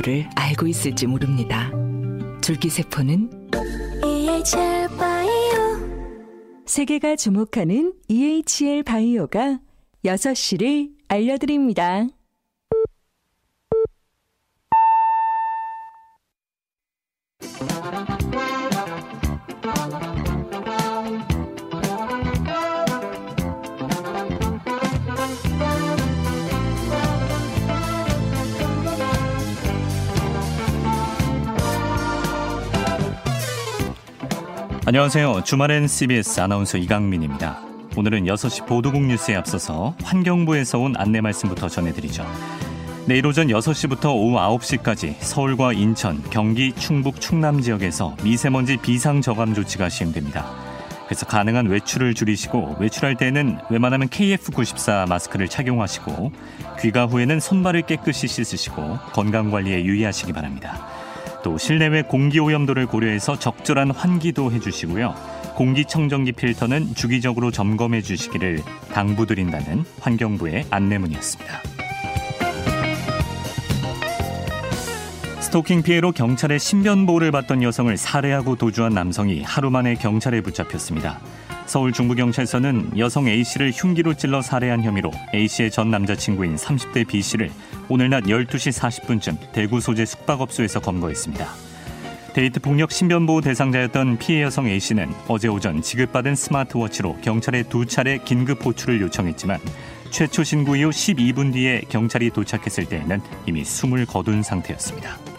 를 알고 있을지 모릅니다. 줄기세포는 EHR 바이오 세계가 주목하는 EHL 바이오가 6시를 알려드립니다. 안녕하세요. 주말엔 CBS 아나운서 이강민입니다. 오늘은 6시 보도국 뉴스에 앞서서 환경부에서 온 안내 말씀부터 전해드리죠. 내일 오전 6시부터 오후 9시까지 서울과 인천, 경기, 충북, 충남 지역에서 미세먼지 비상 저감 조치가 시행됩니다. 그래서 가능한 외출을 줄이시고 외출할 때는 웬만하면 KF94 마스크를 착용하시고 귀가 후에는 손발을 깨끗이 씻으시고 건강 관리에 유의하시기 바랍니다. 또 실내외 공기 오염도를 고려해서 적절한 환기도 해주시고요. 공기청정기 필터는 주기적으로 점검해 주시기를 당부드린다는 환경부의 안내문이었습니다. 스토킹 피해로 경찰의 신변보호를 받던 여성을 살해하고 도주한 남성이 하루 만에 경찰에 붙잡혔습니다. 서울 중부경찰서는 여성 A씨를 흉기로 찔러 살해한 혐의로 A씨의 전 남자친구인 30대 B씨를 오늘 낮 12시 40분쯤 대구 소재 숙박업소에서 검거했습니다. 데이트 폭력 신변보호 대상자였던 피해 여성 A씨는 어제 오전 지급받은 스마트워치로 경찰에 두 차례 긴급 호출을 요청했지만 최초 신고 이후 12분 뒤에 경찰이 도착했을 때에는 이미 숨을 거둔 상태였습니다.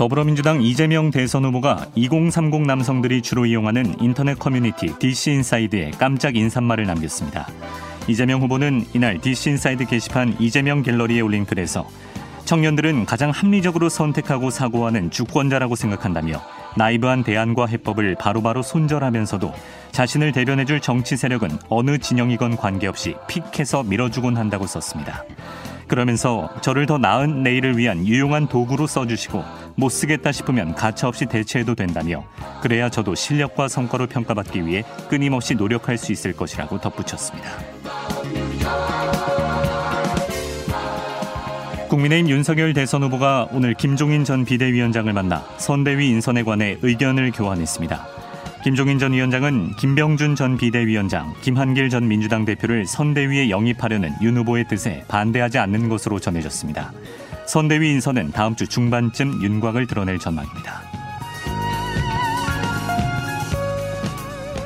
더불어민주당 이재명 대선 후보가 2030 남성들이 주로 이용하는 인터넷 커뮤니티 DC 인사이드에 깜짝 인사말을 남겼습니다. 이재명 후보는 이날 DC 인사이드 게시판 이재명 갤러리에 올린 글에서 청년들은 가장 합리적으로 선택하고 사고하는 주권자라고 생각한다며 naive한 대안과 해법을 바로바로 손절하면서도 자신을 대변해줄 정치 세력은 어느 진영이건 관계없이 pick해서 밀어주곤 한다고 썼습니다. 그러면서 저를 더 나은 내일을 위한 유용한 도구로 써주시고 못 쓰겠다 싶으면 가차없이 대체해도 된다며 그래야 저도 실력과 성과로 평가받기 위해 끊임없이 노력할 수 있을 것이라고 덧붙였습니다. 국민의힘 윤석열 대선 후보가 오늘 김종인 전 비대위원장을 만나 선대위 인선에 관해 의견을 교환했습니다. 김종인 전 위원장은 김병준 전 비대위원장, 김한길 전 민주당 대표를 선대위에 영입하려는 윤 후보의 뜻에 반대하지 않는 것으로 전해졌습니다. 선대위 인선은 다음 주 중반쯤 윤곽을 드러낼 전망입니다.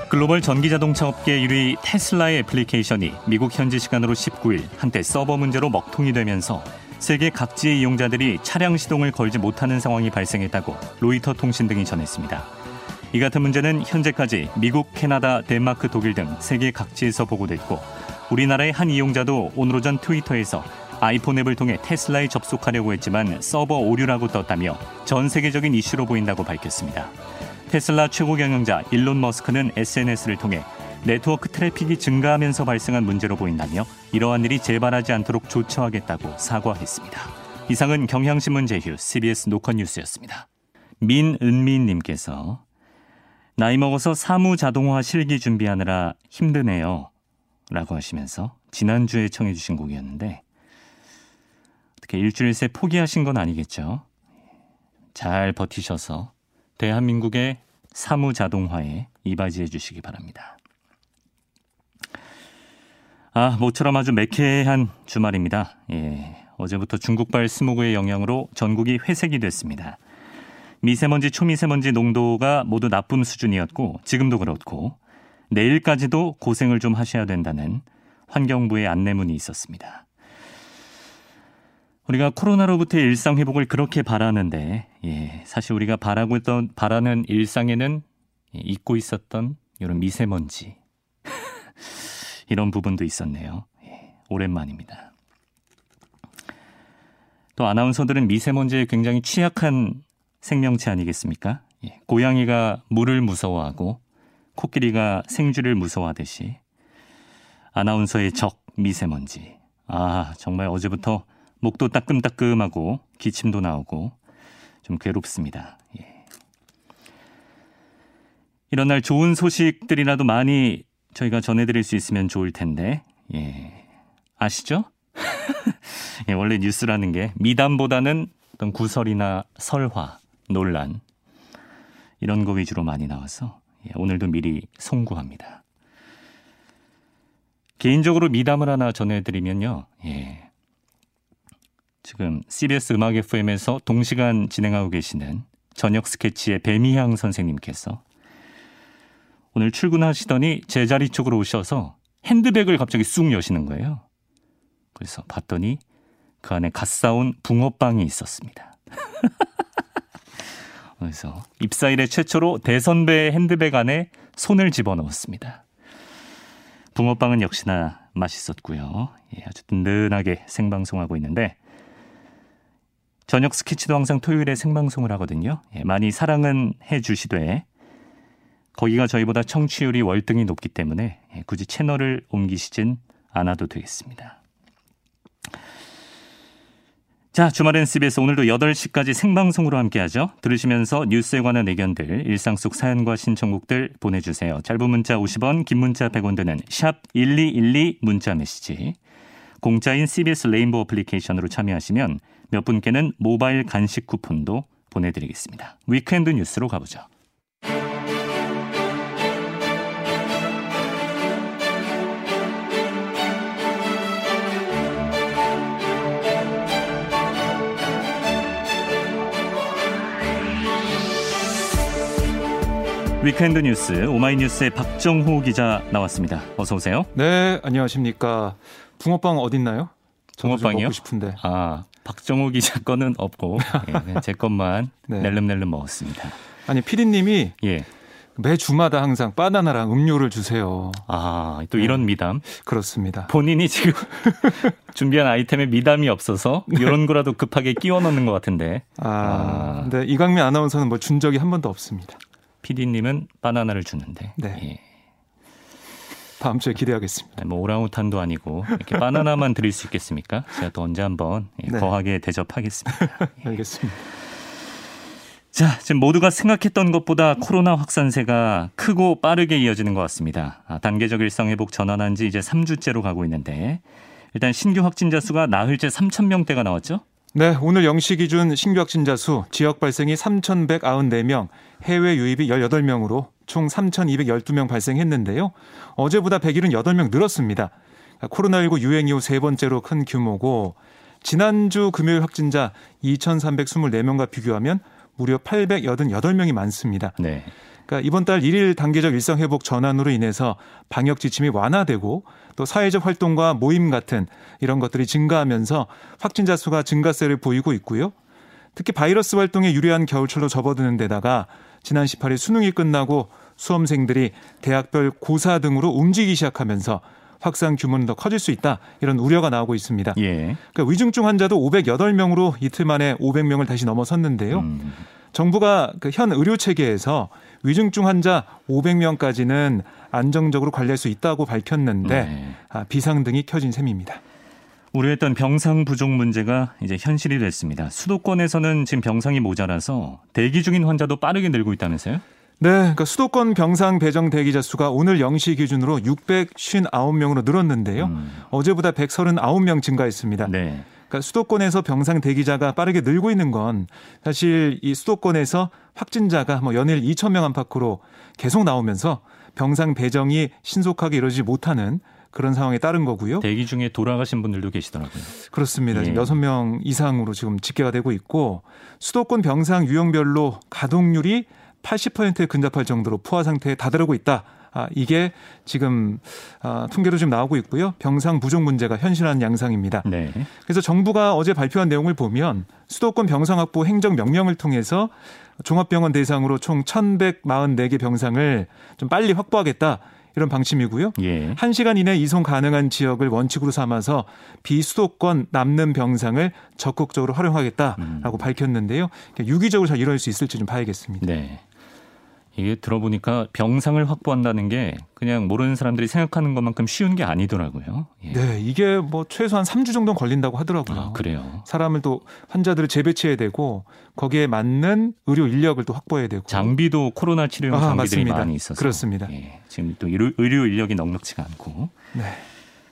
글로벌 전기자동차 업계 1위 테슬라의 애플리케이션이 미국 현지 시간으로 19일 한때 서버 문제로 먹통이 되면서 세계 각지의 이용자들이 차량 시동을 걸지 못하는 상황이 발생했다고 로이터 통신 등이 전했습니다. 이 같은 문제는 현재까지 미국, 캐나다, 덴마크, 독일 등 세계 각지에서 보고됐고 우리나라의 한 이용자도 오늘 오전 트위터에서 아이폰 앱을 통해 테슬라에 접속하려고 했지만 서버 오류라고 떴다며 전 세계적인 이슈로 보인다고 밝혔습니다. 테슬라 최고 경영자 일론 머스크는 SNS를 통해 네트워크 트래픽이 증가하면서 발생한 문제로 보인다며 이러한 일이 재발하지 않도록 조처하겠다고 사과했습니다. 이상은 경향신문 제휴 CBS 노컷 뉴스였습니다. 민은미님께서 나이 먹어서 사무 자동화 실기 준비하느라 힘드네요. 라고 하시면서 지난주에 청해주신 곡이었는데 어떻게 일주일 새 포기하신 건 아니겠죠? 잘 버티셔서 대한민국의 사무 자동화에 이바지해 주시기 바랍니다. 아, 모처럼 아주 매캐한 주말입니다. 예. 어제부터 중국발 스모그의 영향으로 전국이 회색이 됐습니다. 미세먼지, 초미세먼지 농도가 모두 나쁨 수준이었고 지금도 그렇고 내일까지도 고생을 좀 하셔야 된다는 환경부의 안내문이 있었습니다. 우리가 코로나로부터의 일상 회복을 그렇게 바라는데 예, 사실 우리가 바라고 있던 바라는 일상에는 잊고 있었던 이런 미세먼지 이런 부분도 있었네요. 예, 오랜만입니다. 또 아나운서들은 미세먼지에 굉장히 취약한 생명체 아니겠습니까? 예, 고양이가 물을 무서워하고 코끼리가 생쥐를 무서워하듯이 아나운서의 적 미세먼지. 아, 정말 어제부터 목도 따끔따끔하고 기침도 나오고 좀 괴롭습니다. 예. 이런 날 좋은 소식들이라도 많이 저희가 전해드릴 수 있으면 좋을 텐데, 예. 아시죠? 예, 원래 뉴스라는 게 미담보다는 어떤 구설이나 설화, 논란 이런 거 위주로 많이 나와서 예, 오늘도 미리 송구합니다. 개인적으로 미담을 하나 전해드리면요. 예. 지금 CBS 음악 FM에서 동시간 진행하고 계시는 저녁 스케치의 배미향 선생님께서 오늘 출근하시더니 제자리 쪽으로 오셔서 핸드백을 갑자기 쑥 여시는 거예요. 그래서 봤더니 그 안에 갓 사온 붕어빵이 있었습니다. 그래서 입사 일에 최초로 대선배 핸드백 안에 손을 집어넣었습니다. 붕어빵은 역시나 맛있었고요. 예, 아주 든든하게 생방송하고 있는데 저녁 스케치도 항상 토요일에 생방송을 하거든요. 예, 많이 사랑은 해주시되 거기가 저희보다 청취율이 월등히 높기 때문에 예, 굳이 채널을 옮기시진 않아도 되겠습니다. 자, 주말엔 CBS 오늘도 8시까지 생방송으로 함께하죠. 들으시면서 뉴스에 관한 의견들, 일상 속 사연과 신청곡들 보내주세요. 짧은 문자 50원, 긴 문자 100원 드는 샵 1212 문자 메시지. 공짜인 CBS 레인보우 어플리케이션으로 참여하시면 몇 분께는 모바일 간식 쿠폰도 보내드리겠습니다. Weekend News로 가보죠. Weekend News 오마이뉴스의 박정호 기자 나왔습니다. 어서 오세요. 네, 안녕하십니까. 붕어빵 어딨나요? 붕어빵이요? 먹고 싶은데. 아 박정호 기자 거는 없고 예, 제 것만 네. 낼름낼름 먹었습니다. 아니, 피디님이 예. 매 주마다 항상 바나나랑 음료를 주세요. 아, 네. 또 이런 미담. 그렇습니다. 본인이 지금 준비한 아이템에 미담이 없어서 이런 거라도 급하게 끼워 넣는 것 같은데. 아, 아. 근데 이강민 아나운서는 뭐 준 적이 한 번도 없습니다. PD님은 바나나를 주는데. 네. 예. 다음 주에 기대하겠습니다. 뭐 오랑우탄도 아니고 이렇게 바나나만 드릴 수 있겠습니까? 제가 또 언제 한번 예, 네. 거하게 대접하겠습니다. 알겠습니다. 자, 지금 모두가 생각했던 것보다 코로나 확산세가 크고 빠르게 이어지는 것 같습니다. 아, 단계적 일상 회복 전환한 지 이제 3주째로 가고 있는데 일단 신규 확진자 수가 나흘째 3천 명대가 나왔죠? 네, 오늘 0시 기준 신규 확진자 수 지역 발생이 3,194명, 해외 유입이 18명으로 총 3,212명 발생했는데요. 어제보다 178명 늘었습니다. 코로나19 유행 이후 세 번째로 큰 규모고 지난주 금요일 확진자 2,324명과 비교하면 무려 888명이 많습니다. 네. 그러니까 이번 달 1일 단계적 일상 회복 전환으로 인해서 방역 지침이 완화되고 또 사회적 활동과 모임 같은 이런 것들이 증가하면서 확진자 수가 증가세를 보이고 있고요. 특히 바이러스 활동에 유리한 겨울철로 접어드는 데다가 지난 18일 수능이 끝나고 수험생들이 대학별 고사 등으로 움직이기 시작하면서 확산 규모는 더 커질 수 있다 이런 우려가 나오고 있습니다. 예. 그러니까 위중증 환자도 508명으로 이틀 만에 500명을 다시 넘어섰는데요. 음, 정부가 그 현 의료 체계에서 위중증 환자 500명까지는 안정적으로 관리할 수 있다고 밝혔는데 네. 아, 비상등이 켜진 셈입니다. 우려했던 병상 부족 문제가 이제 현실이 됐습니다. 수도권에서는 지금 병상이 모자라서 대기 중인 환자도 빠르게 늘고 있다면서요? 네, 그러니까 수도권 병상 배정 대기자 수가 오늘 0시 기준으로 659명으로 늘었는데요. 음, 어제보다 139명 증가했습니다. 네. 그러니까 수도권에서 병상 대기자가 빠르게 늘고 있는 건 사실 이 수도권에서 확진자가 뭐 연일 2천 명 안팎으로 계속 나오면서 병상 배정이 신속하게 이루어지지 못하는 그런 상황에 따른 거고요. 대기 중에 돌아가신 분들도 계시더라고요. 그렇습니다. 예. 지금 6명 이상으로 지금 집계가 되고 있고 수도권 병상 유형별로 가동률이 80%에 근접할 정도로 포화 상태에 다다르고 있다. 아, 이게 지금 아, 통계로 좀 나오고 있고요. 병상 부족 문제가 현실화한 양상입니다. 네. 그래서 정부가 어제 발표한 내용을 보면 수도권 병상 확보 행정 명령을 통해서 종합병원 대상으로 총 1,144개 병상을 좀 빨리 확보하겠다. 이런 방침이고요. 예. 1시간 이내 이송 가능한 지역을 원칙으로 삼아서 비수도권 남는 병상을 적극적으로 활용하겠다라고 음. 밝혔는데요. 유기적으로 잘 이뤄낼 수 있을지 좀 봐야겠습니다. 네. 이게 들어보니까 병상을 확보한다는 게 그냥 모르는 사람들이 생각하는 것만큼 쉬운 게 아니더라고요. 예. 네, 이게 뭐 최소한 3주 정도는 걸린다고 하더라고요. 아, 그래요. 사람을 또 환자들을 재배치해야 되고 거기에 맞는 의료 인력을 또 확보해야 되고 장비도 코로나 치료용 아, 장비들이 맞습니다. 많이 있어서 그렇습니다. 예, 지금 또 의료, 인력이 넉넉치가 않고 네.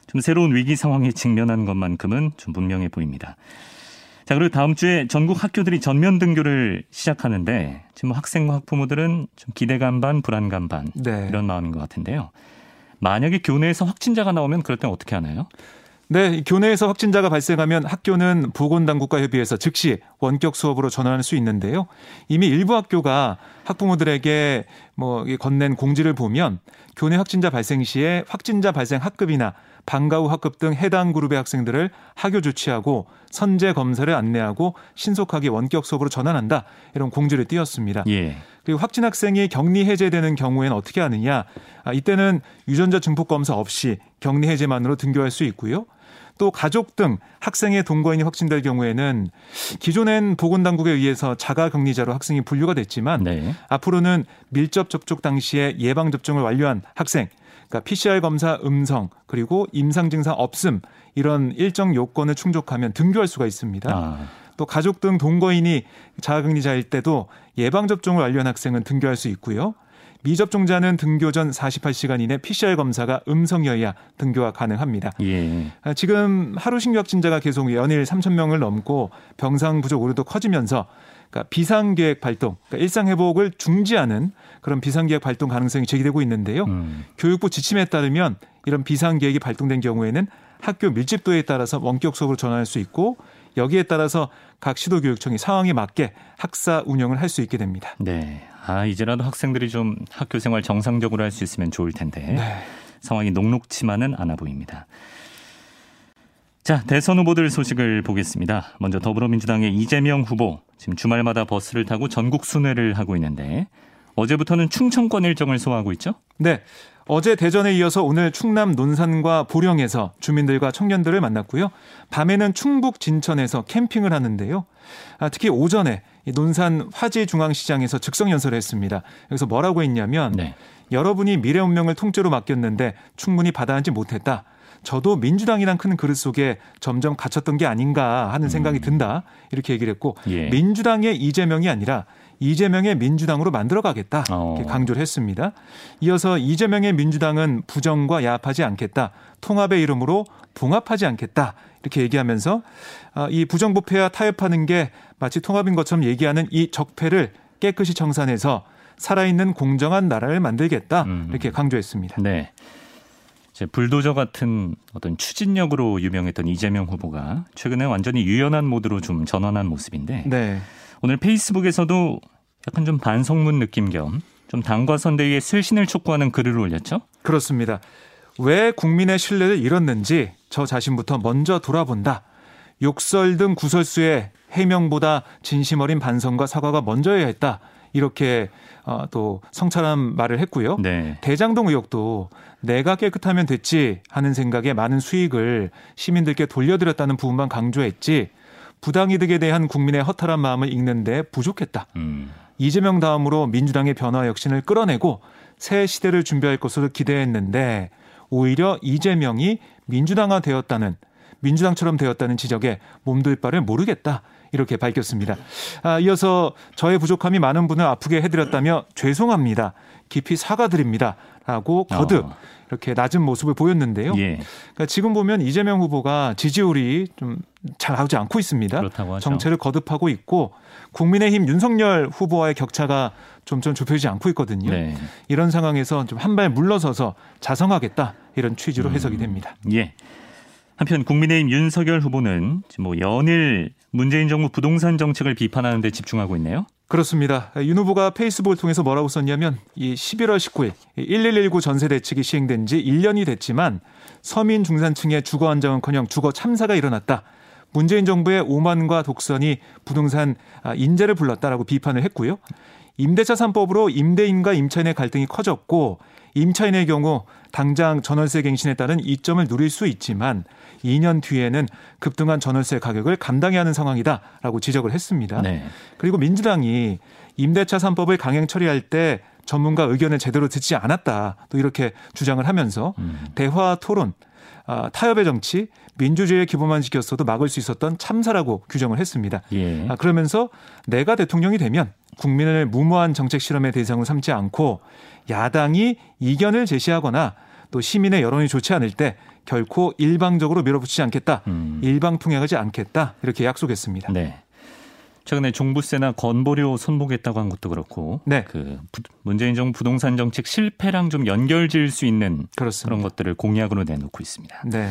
좀 새로운 위기 상황에 직면한 것만큼은 좀 분명해 보입니다. 자, 그리고 다음 주에 전국 학교들이 전면 등교를 시작하는데 지금 뭐 학생과 학부모들은 좀 기대감 반, 불안감 반 네. 이런 마음인 것 같은데요. 만약에 교내에서 확진자가 나오면 그럴 땐 어떻게 하나요? 네, 교내에서 확진자가 발생하면 학교는 보건당국과 협의해서 즉시 원격 수업으로 전환할 수 있는데요. 이미 일부 학교가 학부모들에게 뭐 건넨 공지를 보면 교내 확진자 발생 시에 확진자 발생 학급이나 방과 후 학급 등 해당 그룹의 학생들을 학교 조치하고 선제 검사를 안내하고 신속하게 원격 수업으로 전환한다 이런 공지를 띄웠습니다. 예. 그리고 확진 학생이 격리 해제되는 경우에는 어떻게 하느냐? 아, 이때는 유전자 증폭 검사 없이 격리 해제만으로 등교할 수 있고요. 또 가족 등 학생의 동거인이 확진될 경우에는 기존엔 보건당국에 의해서 자가격리자로 학생이 분류가 됐지만 네. 앞으로는 밀접 접촉 당시에 예방 접종을 완료한 학생, 그러니까 PCR 검사 음성 그리고 임상 증상 없음 이런 일정 요건을 충족하면 등교할 수가 있습니다. 아, 또 가족 등 동거인이 자가격리자일 때도 예방 접종을 완료한 학생은 등교할 수 있고요. 미접종자는 등교 전 48시간 이내 PCR 검사가 음성이어야 등교가 가능합니다. 예. 아, 지금 하루 신규 확진자가 계속 연일 3천 명을 넘고 병상 부족 우려도 커지면서 그러니까 비상계획 발동, 그러니까 일상 회복을 중지하는 그런 비상계획 발동 가능성이 제기되고 있는데요. 음. 교육부 지침에 따르면 이런 비상계획이 발동된 경우에는 학교 밀집도에 따라서 원격 수업으로 전환할 수 있고 여기에 따라서 각 시도교육청이 상황에 맞게 학사 운영을 할 수 있게 됩니다. 네. 아, 이제라도 학생들이 좀 학교 생활 정상적으로 할 수 있으면 좋을 텐데. 네. 상황이 녹록치만은 않아 보입니다. 자, 대선 후보들 소식을 보겠습니다. 먼저 더불어민주당의 이재명 후보 지금 주말마다 버스를 타고 전국 순회를 하고 있는데 어제부터는 충청권 일정을 소화하고 있죠? 네. 어제 대전에 이어서 오늘 충남 논산과 보령에서 주민들과 청년들을 만났고요. 밤에는 충북 진천에서 캠핑을 하는데요. 아, 특히 오전에 이 논산 화지중앙시장에서 즉석 연설을 했습니다. 여기서 뭐라고 했냐면 네. 여러분이 미래 운명을 통째로 맡겼는데 충분히 받아안지 못했다. 저도 민주당이란 큰 그릇 속에 점점 갇혔던 게 아닌가 하는 생각이 든다. 이렇게 얘기를 했고 예. 민주당의 이재명이 아니라 이재명의 민주당으로 만들어가겠다 어. 이렇게 강조를 했습니다. 이어서 이재명의 민주당은 부정과 야합하지 않겠다. 통합의 이름으로 봉합하지 않겠다. 이렇게 얘기하면서 아, 이 부정부패와 타협하는 게 마치 통합인 것처럼 얘기하는 이 적폐를 깨끗이 청산해서 살아있는 공정한 나라를 만들겠다. 음. 이렇게 강조했습니다. 네. 이제 불도저 같은 어떤 추진력으로 유명했던 이재명 후보가 최근에 완전히 유연한 모드로 좀 전환한 모습인데 네. 오늘 페이스북에서도 약간 좀 반성문 느낌 겸 좀 당과 선대위의 쇄신을 촉구하는 글을 올렸죠? 그렇습니다. 왜 국민의 신뢰를 잃었는지 저 자신부터 먼저 돌아본다. 욕설 등 구설수의 해명보다 진심 어린 반성과 사과가 먼저여야 했다. 이렇게 어, 또 성찰한 말을 했고요. 네. 대장동 의혹도 내가 깨끗하면 됐지 하는 생각에 많은 수익을 시민들께 돌려드렸다는 부분만 강조했지 부당이득에 대한 국민의 허탈한 마음을 읽는데 부족했다. 음. 이재명 다음으로 민주당의 변화 혁신을 끌어내고 새 시대를 준비할 것으로 기대했는데 오히려 이재명이 민주당화 되었다는 민주당처럼 되었다는 지적에 몸둘 바를 모르겠다. 이렇게 밝혔습니다. 아, 이어서 저의 부족함이 많은 분을 아프게 해드렸다며 죄송합니다. 깊이 사과드립니다. 라고 거듭 어. 이렇게 낮은 모습을 보였는데요. 예. 그러니까 지금 보면 이재명 후보가 지지율이 좀 잘 나오지 않고 있습니다. 그렇다고 하죠. 정체를 거듭하고 있고 국민의힘 윤석열 후보와의 격차가 점점 좁혀지지 않고 있거든요. 네. 이런 상황에서 좀 한 발 물러서서 자성하겠다 이런 취지로 음. 해석이 됩니다. 예. 한편 국민의힘 윤석열 후보는 뭐 연일 문재인 정부 부동산 정책을 비판하는 데 집중하고 있네요. 그렇습니다. 윤 후보가 페이스북을 통해서 뭐라고 썼냐면 이 11월 19일 1119 전세 대책이 시행된 지 1년이 됐지만 서민 중산층의 주거 안정은커녕 주거 참사가 일어났다. 문재인 정부의 오만과 독선이 부동산 아, 인재를 불렀다라고 비판을 했고요. 임대차 3법으로 임대인과 임차인의 갈등이 커졌고 임차인의 경우 당장 전월세 갱신에 따른 이점을 누릴 수 있지만 2년 뒤에는 급등한 전월세 가격을 감당해야 하는 상황이다라고 지적을 했습니다. 네. 그리고 민주당이 임대차 3법을 강행 처리할 때 전문가 의견을 제대로 듣지 않았다. 또 이렇게 주장을 하면서 음. 대화 토론, 아, 타협의 정치, 민주주의의 기본만 지켰어도 막을 수 있었던 참사라고 규정을 했습니다. 예. 아, 그러면서 내가 대통령이 되면 국민을 무모한 정책 실험의 대상으로 삼지 않고 야당이 이견을 제시하거나 또 시민의 여론이 좋지 않을 때 결코 일방적으로 밀어붙이지 않겠다. 음. 일방통행하지 않겠다. 이렇게 약속했습니다. 네. 최근에 종부세나 건보료 손보겠다고 한 것도 그렇고 네. 그 부- 문재인 정부 부동산 정책 실패랑 좀 연결 지을 수 있는 그렇습니다. 그런 것들을 공약으로 내놓고 있습니다. 네.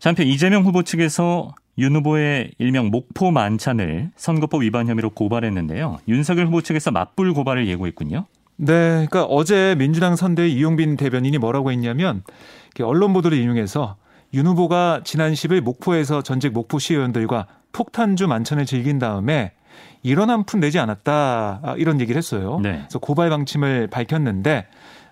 자, 한편 이재명 후보 측에서 윤 후보의 일명 목포 만찬을 선거법 위반 혐의로 고발했는데요. 윤석열 후보 측에서 맞불 고발을 예고했군요. 네, 그러니까 어제 민주당 선대위 이용빈 대변인이 뭐라고 했냐면 언론 보도를 인용해서 윤 후보가 지난 10일 목포에서 전직 목포시 의원들과 폭탄주 만찬을 즐긴 다음에 이런 한 푼 내지 않았다 아, 이런 얘기를 했어요. 네. 그래서 고발 방침을 밝혔는데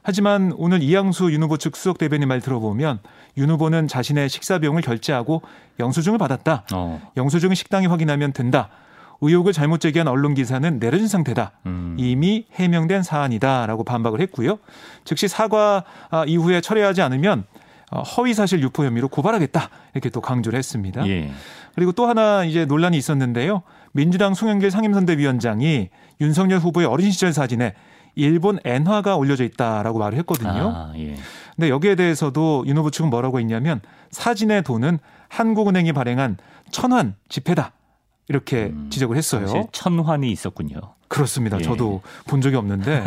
하지만 오늘 이양수 윤 후보 측 수석 대변인 말 들어보면 윤 후보는 자신의 식사 비용을 결제하고 영수증을 받았다. 어. 영수증을 식당에 확인하면 된다. 의혹을 잘못 제기한 언론 기사는 내려진 상태다. 음. 이미 해명된 사안이다라고 반박을 했고요. 즉시 사과 아, 이후에 철회하지 않으면 어, 허위 사실 유포 혐의로 고발하겠다 이렇게 또 강조를 했습니다. 예. 그리고 또 하나 이제 논란이 있었는데요. 민주당 송영길 상임선대위원장이 윤석열 후보의 어린 시절 사진에 일본 엔화가 올려져 있다라고 말을 했거든요. 아, 예. 근데 여기에 대해서도 윤 후보 측은 뭐라고 했냐면 사진의 돈은 한국은행이 발행한 천환 지폐다. 이렇게 음, 지적을 했어요. 천환이 있었군요. 그렇습니다. 예. 저도 본 적이 없는데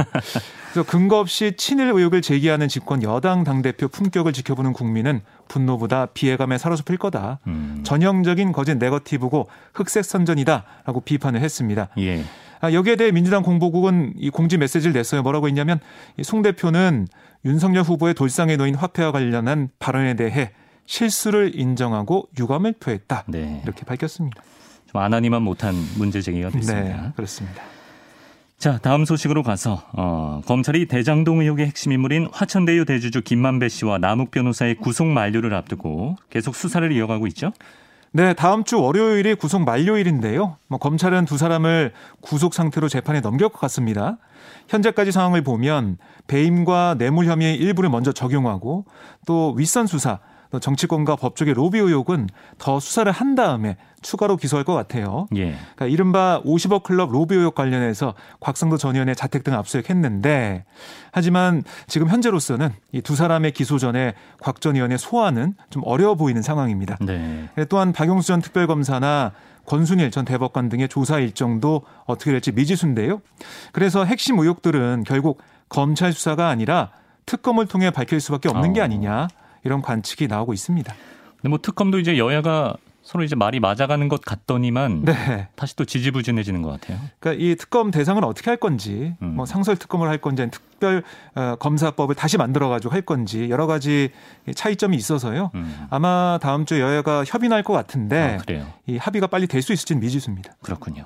그래서 근거 없이 친일 의혹을 제기하는 집권 여당 당대표 품격을 지켜보는 국민은 분노보다 비애감에 사로잡힐 거다. 음. 전형적인 거짓 네거티브고 흑색 선전이다라고 비판을 했습니다. 예. 아, 여기에 대해 민주당 공보국은 이 공지 메시지를 냈어요. 뭐라고 했냐면 이송 대표는 윤석열 후보의 돌상에 놓인 화폐와 관련한 발언에 대해 실수를 인정하고 유감을 표했다. 네. 이렇게 밝혔습니다. 좀 아나니만 못한 문제 제기가 됐습니다. 네, 그렇습니다. 자, 다음 소식으로 가서 어, 검찰이 대장동 의혹의 핵심 인물인 화천대유 대주주 김만배 씨와 남욱 변호사의 구속 만료를 앞두고 계속 수사를 이어가고 있죠. 네, 다음 주 월요일이 구속 만료일인데요. 뭐 검찰은 두 사람을 구속 상태로 재판에 넘길 것 같습니다. 현재까지 상황을 보면 배임과 뇌물 혐의 일부를 먼저 적용하고 또 윗선 수사, 또 정치권과 법조계 로비 의혹은 더 수사를 한 다음에 추가로 기소할 것 같아요. 예. 그러니까 이른바 50억 클럽 로비 의혹 관련해서 곽상도 전 의원의 자택 등 압수수색했는데 하지만 지금 현재로서는 이 두 사람의 기소 전에 곽 전 의원의 소환은 좀 어려워 보이는 상황입니다. 네. 또한 박용수 전 특별검사나 권순일 전 대법관 등의 조사 일정도 어떻게 될지 미지수인데요. 그래서 핵심 의혹들은 결국 검찰 수사가 아니라 특검을 통해 밝힐 수밖에 없는 게 어. 아니냐 이런 관측이 나오고 있습니다. 근데 뭐 특검도 이제 여야가 서로 이제 말이 맞아가는 것 같더니만 네. 다시 또 지지부진해지는 것 같아요. 그러니까 이 특검 대상을 어떻게 할 건지, 음. 뭐 상설 특검을 할 건지, 아니면 특별 어, 검사법을 다시 만들어 가지고 할 건지 여러 가지 차이점이 있어서요. 음. 아마 다음 주 여야가 협의날 것 같은데 아. 이 합의가 빨리 될 수 있을지는 미지수입니다. 그렇군요.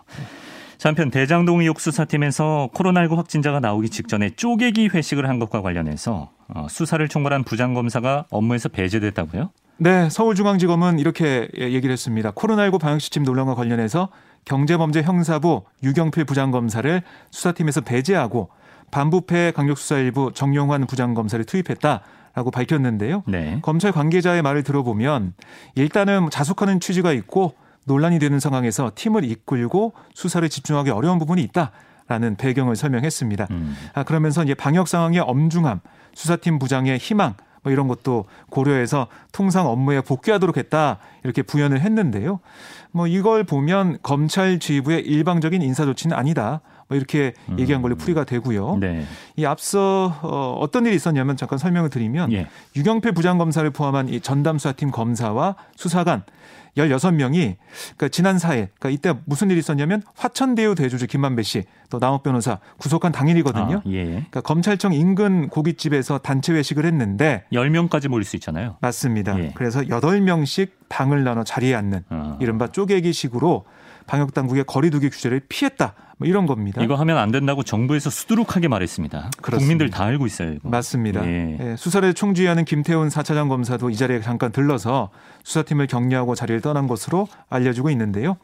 자, 한편 대장동 의혹 수사팀에서 코로나19 확진자가 나오기 직전에 쪼개기 회식을 한 것과 관련해서 어, 수사를 총괄한 부장검사가 업무에서 배제됐다고요? 네, 서울중앙지검은 이렇게 얘기를 했습니다. 코로나19 방역시스템 논란과 관련해서 경제범죄 형사부 유경필 부장검사를 수사팀에서 배제하고 반부패 강력수사 일부 정용환 부장검사를 투입했다 라고 밝혔는데요. 네. 검찰 관계자의 말을 들어보면 일단은 자숙하는 취지가 있고 논란이 되는 상황에서 팀을 이끌고 수사를 집중하기 어려운 부분이 있다라는 배경을 설명했습니다. 음. 아, 그러면서 이제 방역 상황의 엄중함, 수사팀 부장의 희망 뭐 이런 것도 고려해서 통상 업무에 복귀하도록 했다 이렇게 부연을 했는데요. 뭐 이걸 보면 검찰 지휘부의 일방적인 인사 조치는 아니다. 뭐 이렇게 얘기한 걸로 풀이가 되고요. 네. 이 앞서 어, 어떤 일이 있었냐면 잠깐 설명을 드리면 예. 유경필 부장검사를 포함한 이 전담 수사팀 검사와 수사관 16명이 그러니까 지난 4일 그러니까 이때 무슨 일이 있었냐면 화천대유 대주주 김만배 씨 또 남욱 변호사 구속한 당일이거든요. 아, 예. 그러니까 검찰청 인근 고깃집에서 단체 회식을 했는데 10명까지 모일 수 있잖아요. 맞습니다. 예. 그래서 8명씩 방을 나눠 자리에 앉는 어. 이른바 쪼개기식으로 방역 당국의 거리두기 규제를 피했다. 뭐 이런 겁니다. 이거 하면 안 된다고 정부에서 수두룩하게 말했습니다. 그렇습니다. 국민들 다 알고 있어요. 이거. 맞습니다. 예. 예, 수사를 총지휘하는 김태훈 4차장 검사도 이 자리에 잠깐 들러서 수사팀을 격려하고 자리를 떠난 것으로 알려지고 있는데요.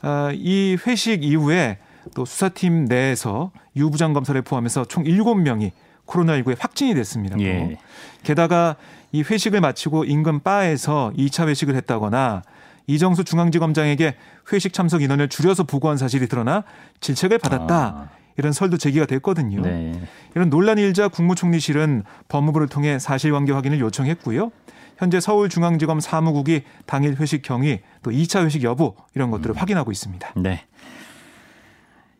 아, 이 회식 이후에 또 수사팀 내에서 유 부장 검사를 포함해서 총 7명이 코로나19에 확진이 됐습니다. 또. 예. 게다가 이 회식을 마치고 인근 바에서 2차 회식을 했다거나 이정수 중앙지검장에게 회식 참석 인원을 줄여서 보고한 사실이 드러나 질책을 받았다. 아. 이런 설도 제기가 됐거든요. 네. 이런 논란이 일자 국무총리실은 법무부를 통해 사실관계 확인을 요청했고요. 현재 서울중앙지검 사무국이 당일 회식 경위 또 2차 회식 여부 이런 것들을 확인하고 있습니다. 네.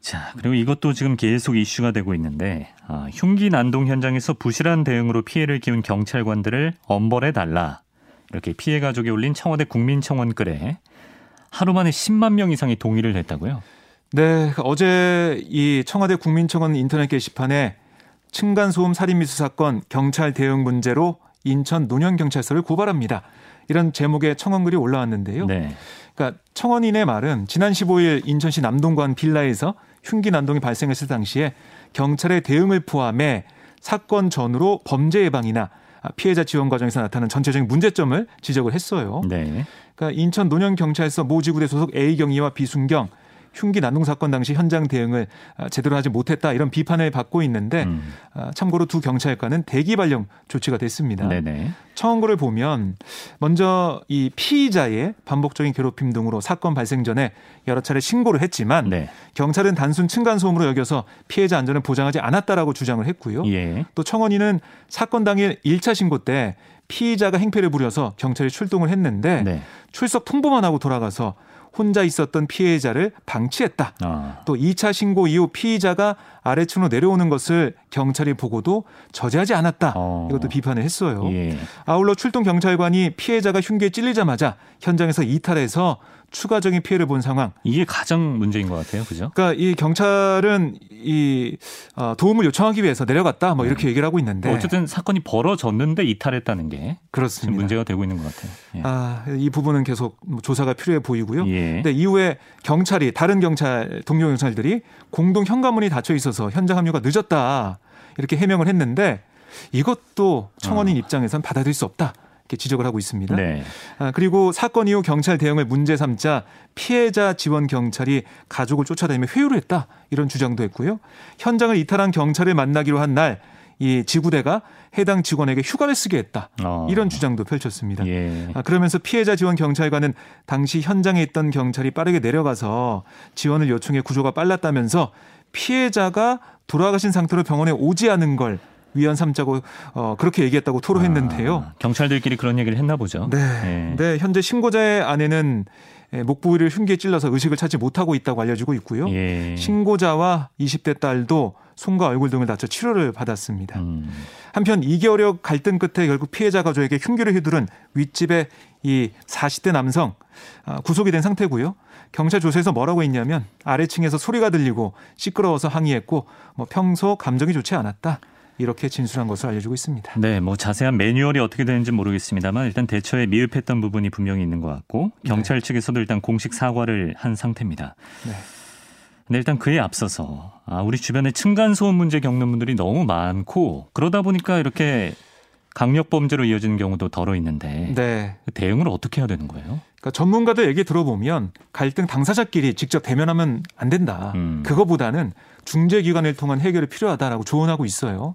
자, 그리고 이것도 지금 계속 이슈가 되고 있는데 아, 흉기 난동 현장에서 부실한 대응으로 피해를 키운 경찰관들을 엄벌해 달라. 이렇게 피해 가족이 올린 청와대 국민청원 글에 하루 만에 10만 명 이상이 동의를 했다고요? 네, 어제 이 청와대 국민청원 인터넷 게시판에 층간소음 살인미수 사건 경찰 대응 문제로 인천 논현경찰서를 고발합니다. 이런 제목의 청원글이 올라왔는데요. 네. 그러니까 청원인의 말은 지난 15일 인천시 남동관 빌라에서 흉기 난동이 발생했을 당시에 경찰의 대응을 포함해 사건 전후로 범죄 예방이나 피해자 지원 과정에서 나타나는 전체적인 문제점을 지적을 했어요. 네. 그러니까 인천 논현경찰서 모지구대 소속 A 경위와 비순경 흉기 난동 사건 당시 현장 대응을 아, 제대로 하지 못했다 이런 비판을 받고 있는데 음. 아, 참고로 두 경찰관은 대기 발령 조치가 됐습니다. 네네. 청원고를 보면 먼저 이 피의자의 반복적인 괴롭힘 등으로 사건 발생 전에 여러 차례 신고를 했지만 네. 경찰은 단순 층간 소음으로 여겨서 피해자 안전을 보장하지 않았다라고 주장을 했고요. 예. 또 청원인은 사건 당일 1차 신고 때 피의자가 행패를 부려서 경찰이 출동을 했는데 네. 출석 통보만 하고 돌아가서 혼자 있었던 피해자를 방치했다. 아. 또 2차 신고 이후 피의자가 아래층으로 내려오는 것을 경찰이 보고도 저지하지 않았다. 어. 이것도 비판을 했어요. 예. 아울러 출동 경찰관이 피해자가 흉기에 찔리자마자 현장에서 이탈해서 추가적인 피해를 본 상황. 이게 가장 문제인 것 같아요. 그죠? 그러니까 이 경찰은 이 어, 도움을 요청하기 위해서 내려갔다. 뭐 이렇게 얘기를 하고 있는데 뭐 어쨌든 사건이 벌어졌는데 이탈했다는 게 지금 그렇습니다. 문제가 되고 있는 것 같아요. 예. 아, 이 부분은 계속 뭐 조사가 필요해 보이고요. 예. 근데 이후에 경찰이 다른 경찰 동료 경찰들이 공동 현관문이 닫혀 있어서 현장 합류가 늦었다 이렇게 해명을 했는데 이것도 청원인 입장에선 받아들일 수 없다. 이렇게 지적을 하고 있습니다. 어. 네. 아, 그리고 사건 이후 경찰 대응을 문제 삼자 피해자 지원 경찰이 가족을 쫓아다니며 회유를 했다 이런 주장도 했고요. 현장을 이탈한 경찰을 만나기로 한 날 이 지구대가 해당 직원에게 휴가를 쓰게 했다 어. 이런 주장도 펼쳤습니다. 예. 아, 그러면서 피해자 지원 경찰관은 당시 현장에 있던 경찰이 빠르게 내려가서 지원을 요청해 구조가 빨랐다면서 피해자가 돌아가신 상태로 병원에 오지 않은 걸 위헌 삼자고 어, 그렇게 얘기했다고 토로했는데요. 아, 경찰들끼리 그런 얘기를 했나 보죠. 네. 예. 네, 현재 신고자의 아내는 예, 목 부위를 흉기에 찔러서 의식을 찾지 못하고 있다고 알려지고 있고요. 예. 신고자와 20대 딸도 손과 얼굴 등을 다쳐 치료를 받았습니다. 음. 한편 2개월여 갈등 끝에 결국 피해자 가족에게 흉기를 휘두른 윗집의 이 40대 남성 아, 구속이 된 상태고요. 경찰 조사에서 뭐라고 했냐면 아래층에서 소리가 들리고 시끄러워서 항의했고 뭐 평소 감정이 좋지 않았다. 이렇게 진술한 것으로 알려지고 있습니다. 네, 뭐 자세한 매뉴얼이 어떻게 되는지 모르겠습니다만 일단 대처에 미흡했던 부분이 분명히 있는 것 같고 경찰 측에서도 일단 공식 사과를 한 상태입니다. 네. 근데 일단 그에 앞서서 아, 우리 주변에 층간 소음 문제 겪는 분들이 너무 많고 그러다 보니까 이렇게 강력 범죄로 이어지는 경우도 덜어 있는데 네. 대응을 어떻게 해야 되는 거예요? 그러니까 전문가들 얘기 들어보면 갈등 당사자끼리 직접 대면하면 안 된다. 음. 그거보다는 중재기관을 통한 해결이 필요하다라고 조언하고 있어요.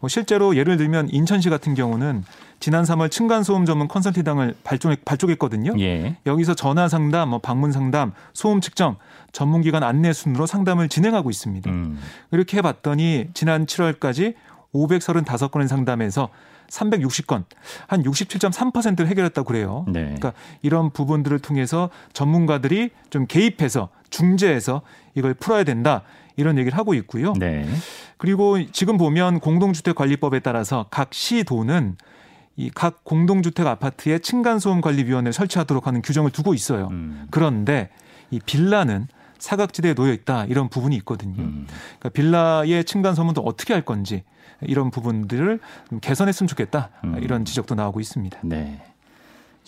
뭐 실제로 예를 들면 인천시 같은 경우는 지난 3월 층간소음 전문 컨설팅당을 발족했, 발족했 거든요. 예. 여기서 전화 상담, 뭐 방문 상담, 소음 측정, 전문기관 안내 순으로 상담을 진행하고 있습니다. 음. 이렇게 해봤더니 지난 7월까지 535건의 상담에서 360건, 한 67.3%를 해결했다고 그래요. 네. 그러니까 이런 부분들을 통해서 전문가들이 좀 개입해서 중재해서 이걸 풀어야 된다. 이런 얘기를 하고 있고요. 네. 그리고 지금 보면 공동주택관리법에 따라서 각 시도는 이 각 공동주택 아파트에 층간소음 관리위원회를 설치하도록 하는 규정을 두고 있어요. 음. 그런데 이 빌라는 사각지대에 놓여 있다 이런 부분이 있거든요. 음. 그러니까 빌라의 층간 소음도 어떻게 할 건지 이런 부분들을 좀 개선했으면 좋겠다 음. 이런 지적도 나오고 있습니다. 네.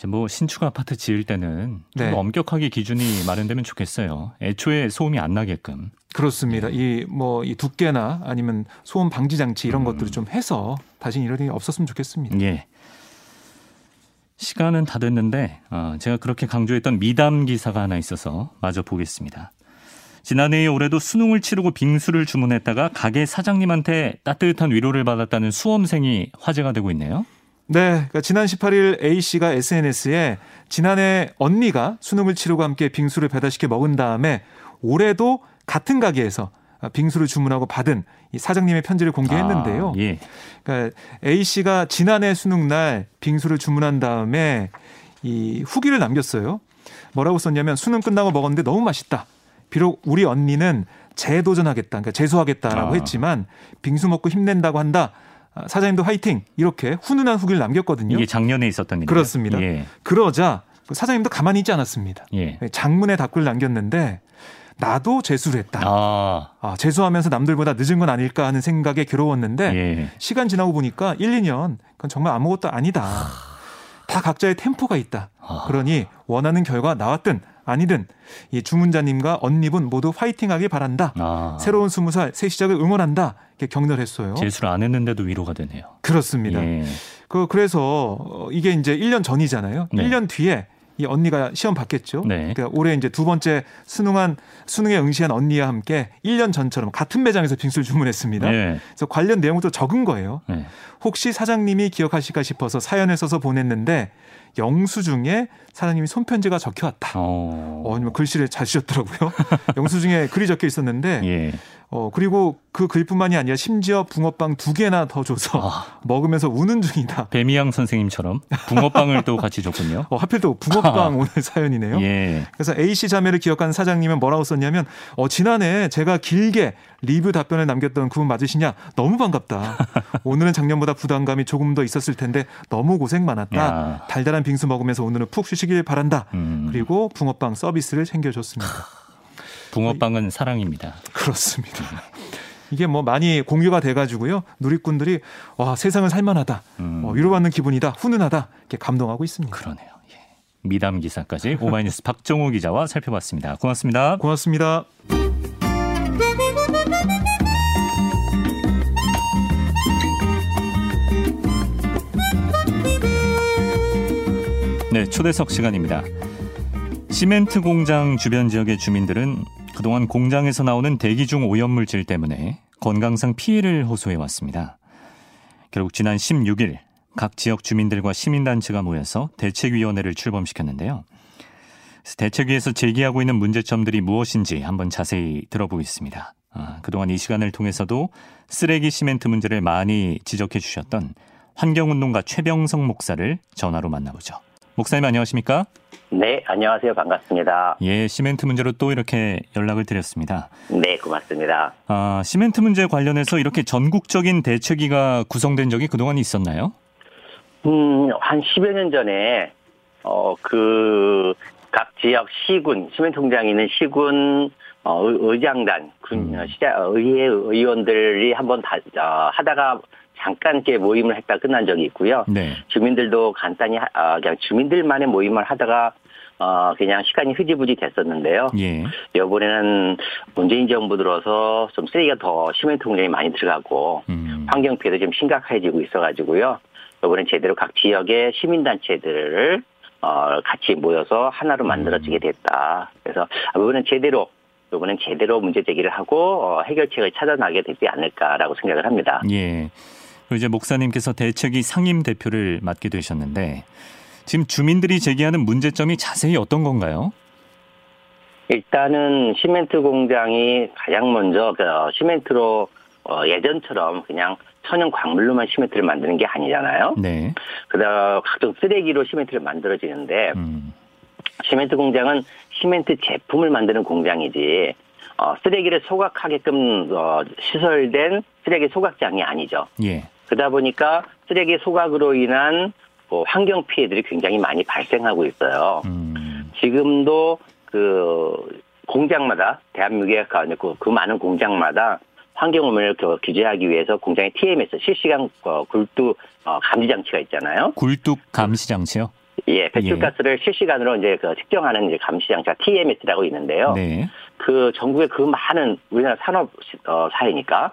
이제 뭐 신축 아파트 지을 때는 좀 네. 엄격하게 기준이 마련되면 좋겠어요. 애초에 소음이 안 나게끔. 그렇습니다. 네. 이뭐 이 두께나 아니면 소음 방지 장치 이런 음. 것들을 좀 해서 다시 이런 일이 없었으면 좋겠습니다. 예. 시간은 다 됐는데 어, 제가 그렇게 강조했던 미담 기사가 하나 있어서 마저 보겠습니다. 지난해에 올해도 수능을 치르고 빙수를 주문했다가 가게 사장님한테 따뜻한 위로를 받았다는 수험생이 화제가 되고 있네요. 네, 그러니까 지난 18일 A 씨가 SNS에 지난해 언니가 수능을 치르고 함께 빙수를 배달시켜 먹은 다음에 올해도 같은 가게에서 빙수를 주문하고 받은 이 사장님의 편지를 공개했는데요. 아, 예. 그러니까 A 씨가 지난해 수능 날 빙수를 주문한 다음에 이 후기를 남겼어요. 뭐라고 썼냐면 수능 끝나고 먹었는데 너무 맛있다. 비록 우리 언니는 재도전하겠다, 그러니까 재수하겠다라고 아. 했지만 빙수 먹고 힘낸다고 한다. 아, 사장님도 화이팅 이렇게 훈훈한 후기를 남겼거든요. 이게 작년에 있었던 일이요 그렇습니다. 예. 그러자 그 사장님도 가만히 있지 않았습니다. 예. 장문의 답글을 남겼는데 나도 재수를 했다. 아, 아, 재수하면서 남들보다 늦은 건 아닐까 하는 생각에 괴로웠는데 예. 시간 지나고 보니까 1, 2년 그건 정말 아무것도 아니다. 다 각자의 템포가 있다. 아. 그러니 원하는 결과 나왔든 아니든 이 주문자님과 언니분 모두 화이팅하길 바란다. 아. 새로운 스무 살 새 시작을 응원한다. 이렇게 격려했어요. 재수를 안 했는데도 위로가 되네요. 그렇습니다. 예. 그 그래서 어, 이게 이제 1년 전이잖아요. 네. 1년 뒤에 이 언니가 시험 봤겠죠. 네. 그러니까 올해 이제 두 번째 수능한 수능에 응시한 언니와 함께 1년 전처럼 같은 매장에서 빙수를 주문했습니다. 예. 그래서 관련 내용도 적은 거예요. 예. 혹시 사장님이 기억하실까 싶어서 사연을 써서 보냈는데 영수증에 사장님이 손편지가 적혀 왔다. 어. 어, 아니면 글씨를 잘 쓰셨더라고요. 영수증에 글이 적혀 있었는데, 예. 어, 그리고 그 글뿐만이 아니라 심지어 붕어빵 두 개나 더 줘서 아, 먹으면서 우는 중이다. 배미양 선생님처럼 붕어빵을 또 같이 줬군요. 어, 하필 또 붕어빵 오늘 사연이네요. 예. 그래서 A씨 자매를 기억하는 사장님은 뭐라고 썼냐면, 어, 지난해 제가 길게 리뷰 답변을 남겼던 그분 맞으시냐? 너무 반갑다. 오늘은 작년보다 부담감이 조금 더 있었을 텐데 너무 고생 많았다. 야. 달달한 빙수 먹으면서 오늘은 푹 쉬시길 바란다. 음. 그리고 붕어빵 서비스를 챙겨줬습니다. 붕어빵은 사랑입니다. 그렇습니다. 이게 뭐 많이 공유가 돼가지고요. 누리꾼들이 와 세상은 살만하다. 음. 어, 위로받는 기분이다. 훈훈하다. 이렇게 감동하고 있습니다. 그러네요. 예. 미담 기사까지 오마이뉴스 박정호 기자와 살펴봤습니다. 고맙습니다. 고맙습니다. 네, 초대석 시간입니다. 시멘트 공장 주변 지역의 주민들은 그동안 공장에서 나오는 대기 중 오염물질 때문에 건강상 피해를 호소해 왔습니다. 결국 지난 16일 각 지역 주민들과 시민단체가 모여서 대책위원회를 출범시켰는데요. 대책위에서 제기하고 있는 문제점들이 무엇인지 한번 자세히 들어보겠습니다. 아, 그동안 이 시간을 통해서도 쓰레기 시멘트 문제를 많이 지적해 주셨던 환경운동가 최병성 목사를 전화로 만나보죠. 목사님 안녕하십니까? 네, 안녕하세요. 반갑습니다. 예, 시멘트 문제로 또 이렇게 연락을 드렸습니다. 네, 고맙습니다. 아, 시멘트 문제 관련해서 이렇게 전국적인 대책위가 구성된 적이 그동안 있었나요? 음, 한 10여 년 전에, 어, 그, 각 지역 시군, 시멘트 공장이 있는 시군, 어, 의- 의장단, 군, 음. 어, 시장, 어, 의회 의원들이 한번 다, 어, 하다가 잠깐 이렇게 모임을 했다 끝난 적이 있고요. 네. 주민들도 간단히, 하- 어, 그냥 주민들만의 모임을 하다가, 어, 그냥 시간이 흐지부지 됐었는데요. 예. 이번에는 문재인 정부 들어서 좀 쓰레기가 더 시멘트 공장이 많이 들어가고, 음. 환경 피해도 좀 심각해지고 있어가지고요. 이번엔 제대로 각 지역의 시민단체들을 어, 같이 모여서 하나로 만들어지게 됐다. 그래서 이번엔 제대로 이번엔 제대로 문제 제기를 하고 어, 해결책을 찾아나게 되지 않을까라고 생각을 합니다. 예. 이제 목사님께서 대책위 상임 대표를 맡게 되셨는데 지금 주민들이 제기하는 문제점이 자세히 어떤 건가요? 일단은 시멘트 공장이 가장 먼저 그 시멘트로 어, 예전처럼 그냥 천연 광물로만 시멘트를 만드는 게 아니잖아요. 네. 그다음 각종 쓰레기로 시멘트를 만들어지는데 음. 시멘트 공장은 시멘트 제품을 만드는 공장이지 어, 쓰레기를 소각하게끔 어, 시설된 쓰레기 소각장이 아니죠. 예. 그러다 보니까 쓰레기 소각으로 인한 뭐 환경 피해들이 굉장히 많이 발생하고 있어요. 음. 지금도 그 공장마다 대한민국의 그, 그 많은 공장마다 환경오염을 그 규제하기 위해서 공장의 TMS 실시간 어, 굴뚝 어, 감지 장치가 있잖아요. 굴뚝 감시 장치요? 예, 배출가스를 실시간으로 이제 그 측정하는 이제 감시 장치가 TMS라고 있는데요. 네. 그 전국의 그 많은 우리나라 산업 어, 사회니까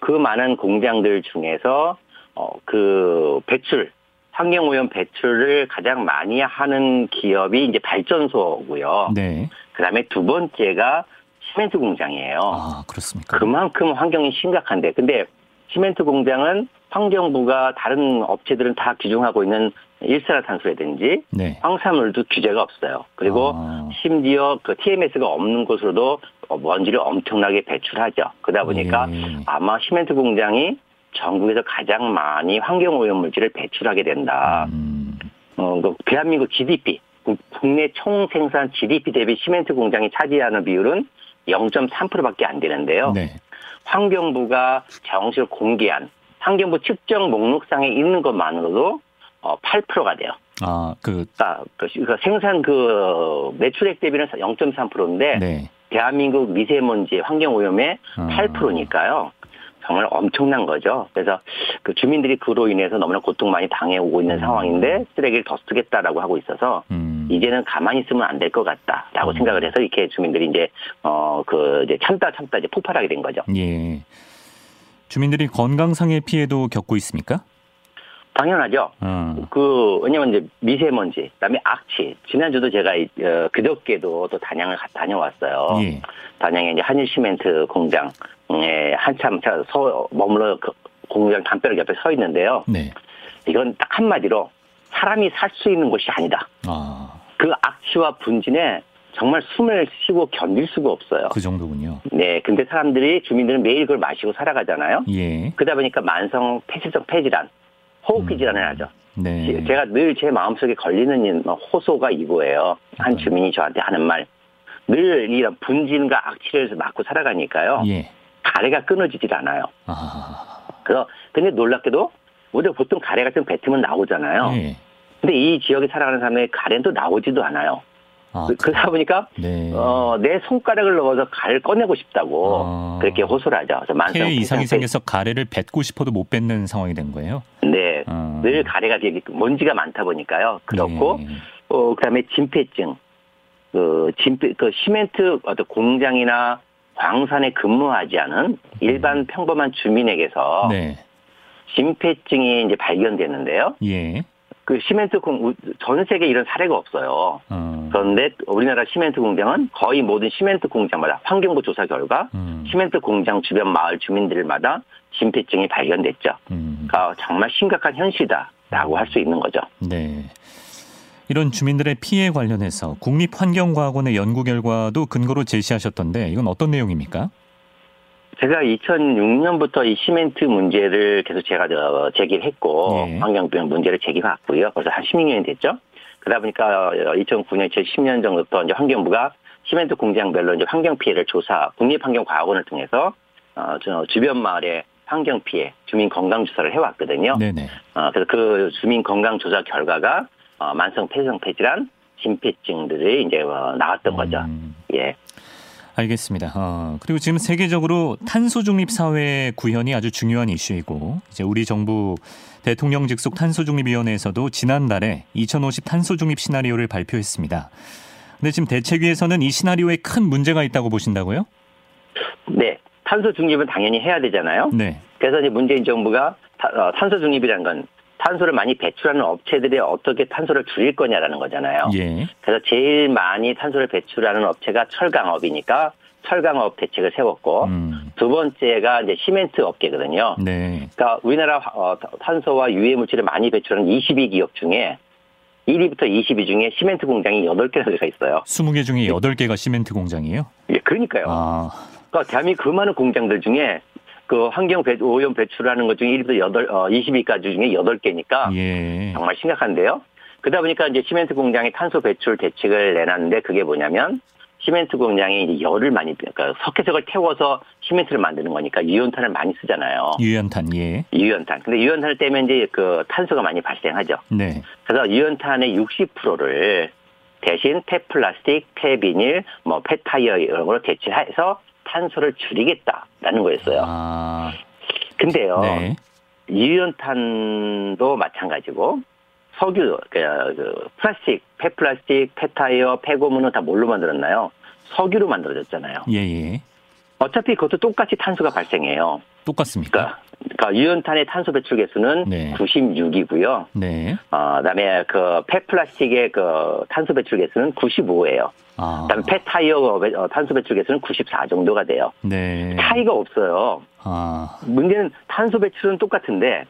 그 많은 공장들 중에서 어, 그 배출 환경 오염 배출을 가장 많이 하는 기업이 이제 발전소고요. 네. 그다음에 두 번째가 시멘트 공장이에요. 아, 그렇습니까? 그만큼 환경이 심각한데 근데 시멘트 공장은 환경부가 다른 업체들은 다 규정하고 있는 일산화탄소라든지 네. 황산물도 규제가 없어요. 그리고 아. 심지어 그 TMS가 없는 곳으로도 어, 먼지를 엄청나게 배출하죠. 그러다 보니까 예. 아마 시멘트 공장이 전국에서 가장 많이 환경 오염 물질을 배출하게 된다. 음. 어, 그 대한민국 GDP, 국- 국내 총 생산 GDP 대비 시멘트 공장이 차지하는 비율은 0.3%밖에 안 되는데요. 네. 환경부가 정식으로 공개한 환경부 측정 목록상에 있는 것만으로도 어, 8%가 돼요. 아, 그, 그러니까 그, 그 생산 그 매출액 대비는 0.3%인데 네. 대한민국 미세먼지 환경 오염의 아. 8%니까요. 정말 엄청난 거죠. 그래서 그 주민들이 그로 인해서 너무나 고통 많이 당해오고 있는 음. 상황인데 쓰레기를 더 쓰겠다라고 하고 있어서 음. 이제는 가만히 있으면 안 될 것 같다라고 음. 생각을 해서 이렇게 주민들이 이제 어 그 이제 참다 참다 이제 폭발하게 된 거죠. 예. 주민들이 건강상의 피해도 겪고 있습니까? 당연하죠. 어. 그 왜냐면 이제 미세먼지, 그다음에 악취. 지난주도 제가 이- 어, 그저께도 또 단양을 가- 다녀왔어요. 예. 단양에 이제 한일 시멘트 공장에 한참 저- 서 머물러 그 공장 담벼락 옆에 서 있는데요. 네. 이건 딱 한마디로 사람이 살 수 있는 곳이 아니다. 아, 그 악취와 분진에 정말 숨을 쉬고 견딜 수가 없어요. 그 정도군요. 네, 근데 사람들이 주민들은 매일 그걸 마시고 살아가잖아요. 예. 그러다 보니까 만성 폐쇄성 폐질환, 호흡기 음. 질환을 하죠. 네. 제- 제가 늘 제 마음속에 걸리는 호소가 이거예요. 한 어떤? 주민이 저한테 하는 말. 늘 이런 분진과 악취를 맞고 살아가니까요. 예. 가래가 끊어지질 않아요. 아. 그래서 근데 놀랍게도 우리가 보통 가래 같은 거 뱉으면 나오잖아요. 예. 근데 이 지역에 살아가는 사람의 가래는 또 나오지도 않아요. 아, 그- 그러다 보니까 네. 어, 내 손가락을 넣어서 가래를 꺼내고 싶다고 아. 그렇게 호소를 하죠. 그래서 만성 이상이 생겨서 가래를 뱉고 싶어도 못 뱉는 상황이 된 거예요. 네. 아. 늘 가래가 되게 먼지가 많다 보니까요. 그렇고 예. 어, 그다음에 진폐증, 그 진폐, 그 시멘트 어떤 공장이나 광산에 근무하지 않은 일반 평범한 주민에게서 음. 네. 진폐증이 이제 발견되는데요. 예. 그 시멘트 공, 전 세계 이런 사례가 없어요. 어. 그런데 우리나라 시멘트 공장은 거의 모든 시멘트 공장마다 환경부 조사 결과 음. 시멘트 공장 주변 마을 주민들마다 진폐증이 발견됐죠. 음. 그러니까 정말 심각한 현실이다라고 할 수 있는 거죠. 네. 이런 주민들의 피해 관련해서 국립환경과학원의 연구 결과도 근거로 제시하셨던데 이건 어떤 내용입니까? 제가 2006년부터 이 시멘트 문제를 계속 제가 저 제기를 했고 예. 환경병 문제를 제기해왔고요. 벌써 한 16년이 됐죠. 그러다 보니까 2009년, 2010년 정도부터 이제 환경부가 시멘트 공장별로 이제 환경 피해를 조사, 국립환경과학원을 통해서 어, 저 주변 마을의 환경 피해, 주민 건강 조사를 해왔거든요. 네네. 어, 그래서 그 주민 건강 조사 결과가 어, 만성 폐성 폐질환, 진폐증들이 이제 어, 나왔던 거죠. 음, 예. 알겠습니다. 어, 그리고 지금 세계적으로 탄소 중립 사회 구현이 아주 중요한 이슈이고 이제 우리 정부 대통령 직속 탄소 중립 위원회에서도 지난달에 2050 탄소 중립 시나리오를 발표했습니다. 근데 지금 대책위에서는 이 시나리오에 큰 문제가 있다고 보신다고요? 네. 탄소 중립은 당연히 해야 되잖아요. 네. 그래서 이제 문재인 정부가 타- 어, 탄소 중립이라는 건 탄소를 많이 배출하는 업체들이 어떻게 탄소를 줄일 거냐라는 거잖아요. 예. 그래서 제일 많이 탄소를 배출하는 업체가 철강업이니까 철강업 대책을 세웠고 음, 두 번째가 이제 시멘트 업계거든요. 네. 그러니까 우리나라 어, 탄소와 유해 물질을 많이 배출하는 22기업 중에 1위부터 20위 중에 시멘트 공장이 8개나 들어가 있어요. 20개 중에 8개가 시멘트 공장이에요? 예, 그러니까요. 아, 그러니까 대한민국 그 많은 공장들 중에 그 환경 배, 오염 배출하는 것 중에 1위부터 8, 어, 20위까지 중에 8개니까 예. 정말 심각한데요. 그러다 보니까 이제 시멘트 공장이 탄소 배출 대책을 내놨는데 그게 뭐냐면 시멘트 공장이 이제 열을 많이 그러니까 석회석을 태워서 시멘트를 만드는 거니까 유연탄을 많이 쓰잖아요. 유연탄, 예. 유연탄. 근데 유연탄을 떼면 이제 그 탄소가 많이 발생하죠. 네. 그래서 유연탄의 60%를 대신 폐플라스틱, 폐비닐, 뭐 폐타이어 이런 걸로 대체해서 탄소를 줄이겠다라는 거였어요. 아, 근데요. 네. 유연탄도 마찬가지고 석유, 그, 그 플라스틱, 폐플라스틱, 폐타이어, 폐고무는 다 뭘로 만들었나요? 석유로 만들어졌잖아요. 예, 예. 어차피 그것도 똑같이 탄소가 발생해요. 똑같습니까? 그러니까, 그러니까 유연탄의 탄소 배출 개수는 네. 96이고요. 네. 어, 그다음에 그 폐플라스틱의 그 탄소 배출 개수는 95예요. 아, 그다음에 폐타이어 배- 어, 탄소 배출 개수는 94 정도가 돼요. 네. 차이가 없어요. 아, 문제는 탄소 배출은 똑같은데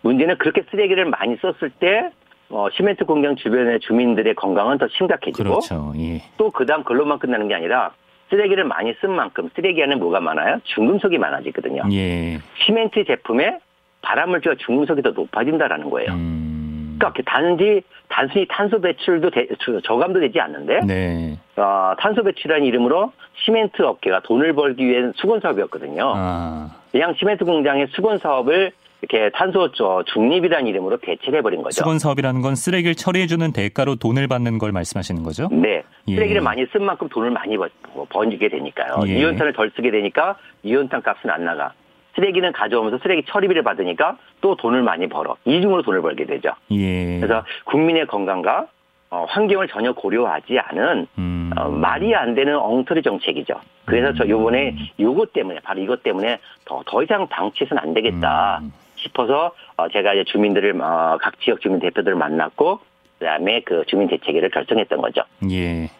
문제는 그렇게 쓰레기를 많이 썼을 때 어, 시멘트 공장 주변의 주민들의 건강은 더 심각해지고 그렇죠. 예. 또 그다음 그걸로만 끝나는 게 아니라 쓰레기를 많이 쓴 만큼 쓰레기 안에 뭐가 많아요? 중금속이 많아지거든요. 예. 시멘트 제품에 발암물질과 중금속이 더 높아진다라는 거예요. 음. 그러니까 단지 단순히 탄소 배출도 되- 저- 저감도 되지 않는데 네. 어, 탄소 배출이라는 이름으로 시멘트 업계가 돈을 벌기 위한 수건 사업이었거든요. 아. 그냥 시멘트 공장의 수건 사업을 이렇게 탄소 저 중립이라는 이름으로 대체해 버린 거죠. 수건 사업이라는 건 쓰레기를 처리해주는 대가로 돈을 받는 걸 말씀하시는 거죠? 네. 예. 쓰레기를 많이 쓴 만큼 돈을 많이 버, 뭐 번지게 되니까요. 예. 이온탄을 덜 쓰게 되니까 이온탄 값은 안 나가. 쓰레기는 가져오면서 쓰레기 처리비를 받으니까 또 돈을 많이 벌어. 이중으로 돈을 벌게 되죠. 예. 그래서 국민의 건강과 어, 환경을 전혀 고려하지 않은 음. 어, 말이 안 되는 엉터리 정책이죠. 그래서 저 요번에 요것 때문에 바로 이것 때문에 더, 더 이상 방치해서는 안 되겠다 음. 싶어서 어, 제가 이제 주민들을 어, 각 지역 주민 대표들을 만났고 그다음에 그 주민 대책위를 결정했던 거죠. 예.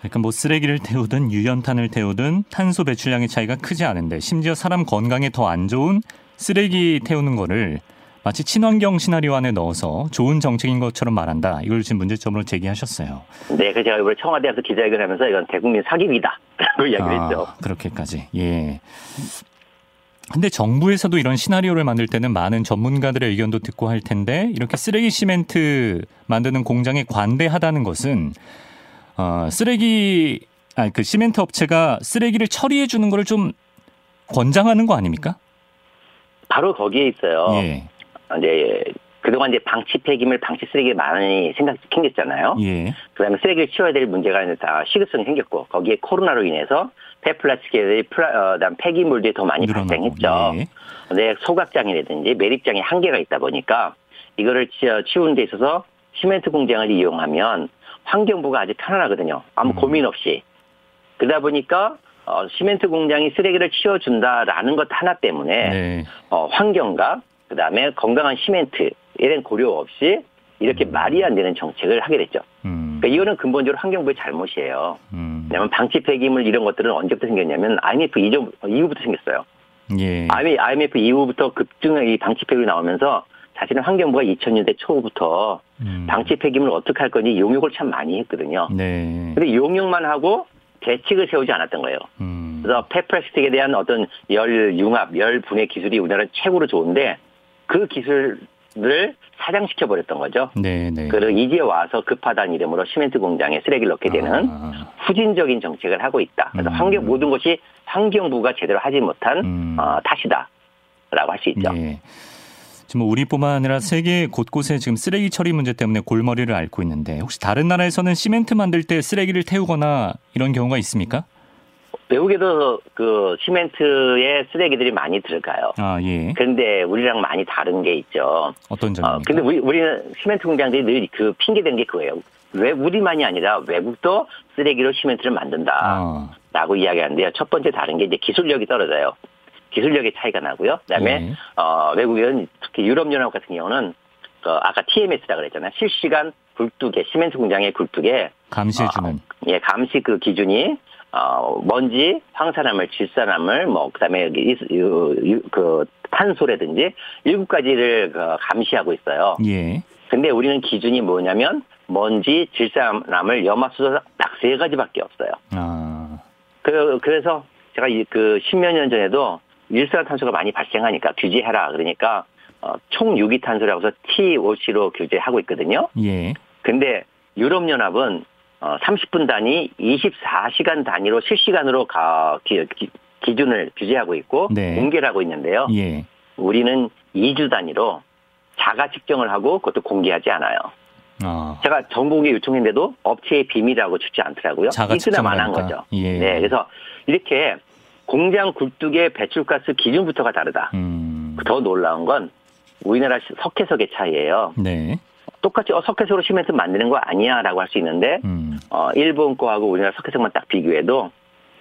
그러니까 뭐 쓰레기를 태우든 유연탄을 태우든 탄소 배출량의 차이가 크지 않은데 심지어 사람 건강에 더 안 좋은 쓰레기 태우는 거를 마치 친환경 시나리오 안에 넣어서 좋은 정책인 것처럼 말한다. 이걸 지금 문제점으로 제기하셨어요. 네, 그래서 제가 이번에 청와대에서 기자회견 하면서 이건 대국민 사기위다라고 이야기를 했죠. 아, 그렇게까지. 예. 근데 정부에서도 이런 시나리오를 만들 때는 많은 전문가들의 의견도 듣고 할 텐데 이렇게 쓰레기 시멘트 만드는 공장에 관대하다는 것은 어, 쓰레기 아니 그 시멘트 업체가 쓰레기를 처리해 주는 거를 좀 권장하는 거 아닙니까? 바로 거기에 있어요. 예. 이제 그동안 이제 방치 폐기물, 방치 쓰레기 많이 생각 생겼잖아요. 예. 그다음에 쓰레기를 치워야 될 문제가 이제 다 시급성이 생겼고 거기에 코로나로 인해서 폐플라스틱의 플라, 어, 폐기물들이 더 많이 늘어나고. 발생했죠. 예. 근데 소각장이라든지 매립장이 한계가 있다 보니까 이거를 치, 치우는 데 있어서 시멘트 공장을 이용하면 환경부가 아주 편안하거든요. 아무 음. 고민 없이. 그러다 보니까 어, 시멘트 공장이 쓰레기를 치워준다라는 것 하나 때문에 네. 어, 환경과 그다음에 건강한 시멘트 이런 고려 없이 이렇게 말이 안 되는 정책을 하게 됐죠. 음. 그러니까 이거는 근본적으로 환경부의 잘못이에요. 음. 왜냐하면 방치 폐기물 이런 것들은 언제부터 생겼냐면 IMF 이전 이후부터 생겼어요. 예. IMF 이후부터 급증 이 방치 폐기물이 나오면서 사실은 환경부가 2000년대 초부터 음. 방치 폐기물을 어떻게 할 건지 용역을 참 많이 했거든요. 네. 근데 용역만 하고 대책을 세우지 않았던 거예요. 음. 그래서 폐플라스틱에 대한 어떤 열 융합, 열 분해 기술이 우리나라는 최고로 좋은데 그 기술 을 사장시켜 버렸던 거죠. 네, 네. 그리고 이제 와서 급하다는 이름으로 시멘트 공장에 쓰레기를 넣게 되는 아. 후진적인 정책을 하고 있다. 그래서 음. 환경 모든 것이 환경부가 제대로 하지 못한 음. 어, 탓이다라고 할 수 있죠. 예. 지금 뭐 우리뿐만 아니라 세계 곳곳에 지금 쓰레기 처리 문제 때문에 골머리를 앓고 있는데 혹시 다른 나라에서는 시멘트 만들 때 쓰레기를 태우거나 이런 경우가 있습니까? 외국에도 그 시멘트에 쓰레기들이 많이 들어가요. 아 예. 그런데 우리랑 많이 다른 게 있죠. 어떤 어, 점입니까? 근데 우리, 우리는 시멘트 공장들이 늘 그 핑계대는 게 그거예요. 왜 우리만이 아니라 외국도 쓰레기로 시멘트를 만든다. 아, 라고 이야기하는데요. 첫 번째 다른 게 이제 기술력이 떨어져요. 기술력의 차이가 나고요. 그다음에 예. 어, 외국은 특히 유럽 연합 같은 경우는 그 아까 TMS라 그랬잖아요. 실시간 굴뚝에 시멘트 공장의 굴뚝에 감시해 주는. 예 감시 그 기준이 어, 먼지, 황산화물, 질산화물, 뭐 그 다음에 여기 이- 유- 유- 그 탄소라든지 일곱 가지를 그 감시하고 있어요. 예. 근데 우리는 기준이 뭐냐면 먼지, 질산화물, 염화수소 딱 세 가지밖에 없어요. 아, 그, 그래서 제가 이, 그, 십몇 년 전에도 일산탄소가 많이 발생하니까 규제해라. 그러니까, 어, 총 유기탄소라고 해서 TOC로 규제하고 있거든요. 예. 근데 유럽연합은, 어, 30분 단위, 24시간 단위로 실시간으로 가, 기, 기, 준을 규제하고 있고, 네. 공개를 하고 있는데요. 예. 우리는 2주 단위로 자가 측정을 하고 그것도 공개하지 않아요. 아, 제가 정보공개 요청했는데도 업체의 비밀이라고 주지 않더라고요. 자가 이트나 만한 측정을 거죠. 예. 네, 그래서 이렇게 공장 굴뚝의 배출가스 기준부터가 다르다. 음, 더 놀라운 건 우리나라 시- 석회석의 차이예요. 네. 똑같이 어, 석회석으로 시멘트 만드는 거 아니야라고 할 수 있는데 음, 어, 일본 거하고 우리나라 석회석만 딱 비교해도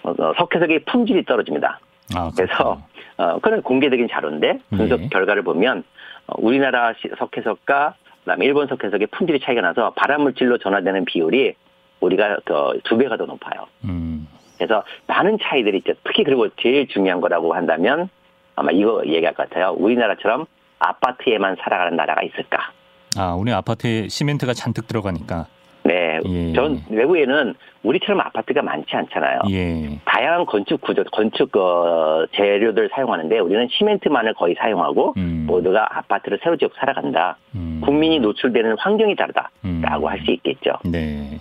어, 어, 석회석의 품질이 떨어집니다. 아, 그래서. 어, 그런 공개적인 자료인데 분석 예. 결과를 보면 어, 우리나라 시- 석회석과 그다음에 일본 석회석의 품질이 차이가 나서 발암물질로 전환되는 비율이 우리가 그두 배가 더 높아요. 음, 그래서 많은 차이들이 있죠. 특히 그리고 제일 중요한 거라고 한다면 아마 이거 얘기할 것 같아요. 우리나라처럼 아파트에만 살아가는 나라가 있을까? 아, 우리 아파트에 시멘트가 잔뜩 들어가니까. 네, 예. 전 외국에는 우리처럼 아파트가 많지 않잖아요. 예. 다양한 건축 구조, 건축 어, 재료들 사용하는데 우리는 시멘트만을 거의 사용하고 음. 모두가 아파트를 새로 지고 살아간다. 음. 국민이 노출되는 환경이 다르다라고 음. 할수 있겠죠. 네.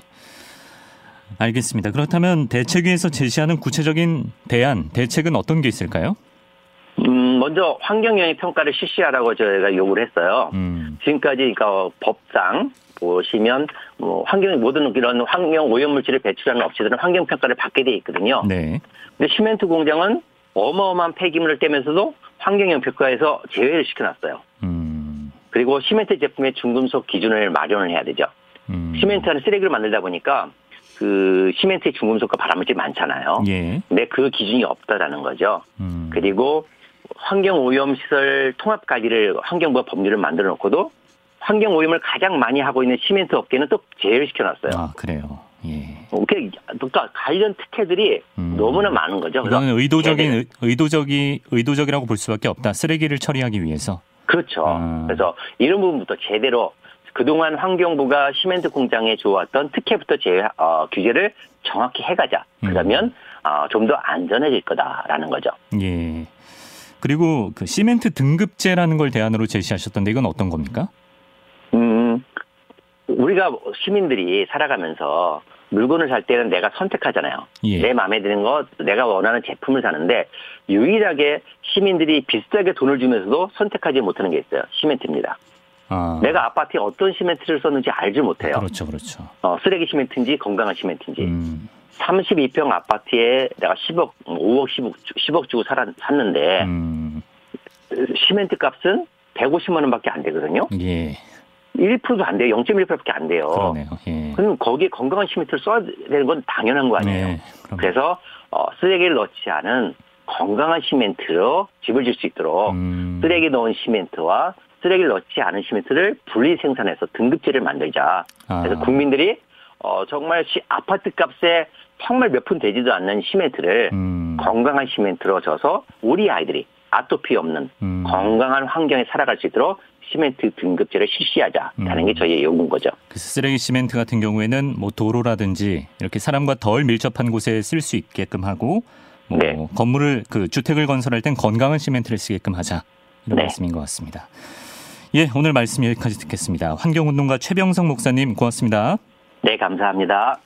알겠습니다. 그렇다면 대책위에서 제시하는 구체적인 대안, 대책은 어떤 게 있을까요? 음, 먼저 환경영향 평가를 실시하라고 저희가 요구를 했어요. 음. 지금까지 그러니까 법상 보시면 뭐 환경 모든 이런 환경 오염 물질을 배출하는 업체들은 환경 평가를 받게 돼 있거든요. 네. 근데 시멘트 공장은 어마어마한 폐기물을 떼면서도 환경영 평가에서 제외를 시켜놨어요. 음. 그리고 시멘트 제품의 중금속 기준을 마련을 해야 되죠. 음. 시멘트는 쓰레기를 만들다 보니까 그 시멘트의 중금속과 발암물질이 많잖아요. 예. 근데 그 기준이 없다라는 거죠. 음. 그리고 환경 오염 시설 통합 관리를 환경부가 법률을 만들어 놓고도 환경 오염을 가장 많이 하고 있는 시멘트 업계는 또 제외를 시켜 놨어요. 아, 그래요. 예. 그러니까 관련 특혜들이 음. 너무나 많은 거죠. 이거는 의도적인 제대로- 의- 의도적이 의도적이라고 볼 수밖에 없다. 쓰레기를 처리하기 위해서. 그렇죠. 아. 그래서 이런 부분부터 제대로 그동안 환경부가 시멘트 공장에 주어왔던 특혜부터 제 어, 규제를 정확히 해가자. 음. 그러면 어, 좀더 안전해질 거다라는 거죠. 예. 그리고 그 시멘트 등급제라는 걸 대안으로 제시하셨던데 이건 어떤 겁니까? 음, 우리가 시민들이 살아가면서 물건을 살 때는 내가 선택하잖아요. 예. 내 마음에 드는 거, 내가 원하는 제품을 사는데 유일하게 시민들이 비슷하게 돈을 주면서도 선택하지 못하는 게 있어요. 시멘트입니다. 아. 내가 아파트에 어떤 시멘트를 썼는지 알지 못해요. 그렇죠, 그렇죠. 어, 쓰레기 시멘트인지 건강한 시멘트인지. 음. 32평 아파트에 내가 10억, 5억, 10억, 10억 주고 살았, 샀는데 음. 시멘트 값은 150만 원밖에 안 되거든요. 예. 1%도 안 돼요. 0.1%밖에 안 돼요. 그러네요. 예. 그럼 거기에 건강한 시멘트를 써야 되는 건 당연한 거 아니에요. 네. 그래서 어, 쓰레기를 넣지 않은 건강한 시멘트로 집을 질 수 있도록 음. 쓰레기 넣은 시멘트와 쓰레기를 넣지 않은 시멘트를 분리 생산해서 등급제를 만들자. 아. 그래서 국민들이 어, 정말 시, 아파트 값에 정말 몇 푼 되지도 않는 시멘트를 음. 건강한 시멘트로 져서 우리 아이들이 아토피 없는 음. 건강한 환경에 살아갈 수 있도록 시멘트 등급제를 실시하자라는 음. 게 저희의 요구인 거죠. 그래서 쓰레기 시멘트 같은 경우에는 뭐 도로라든지 이렇게 사람과 덜 밀접한 곳에 쓸 수 있게끔 하고 뭐 네. 건물을 그 주택을 건설할 땐 건강한 시멘트를 쓰게끔 하자 이런 네. 말씀인 것 같습니다. 예, 오늘 말씀 여기까지 듣겠습니다. 환경운동가 최병성 목사님 고맙습니다. 네, 감사합니다.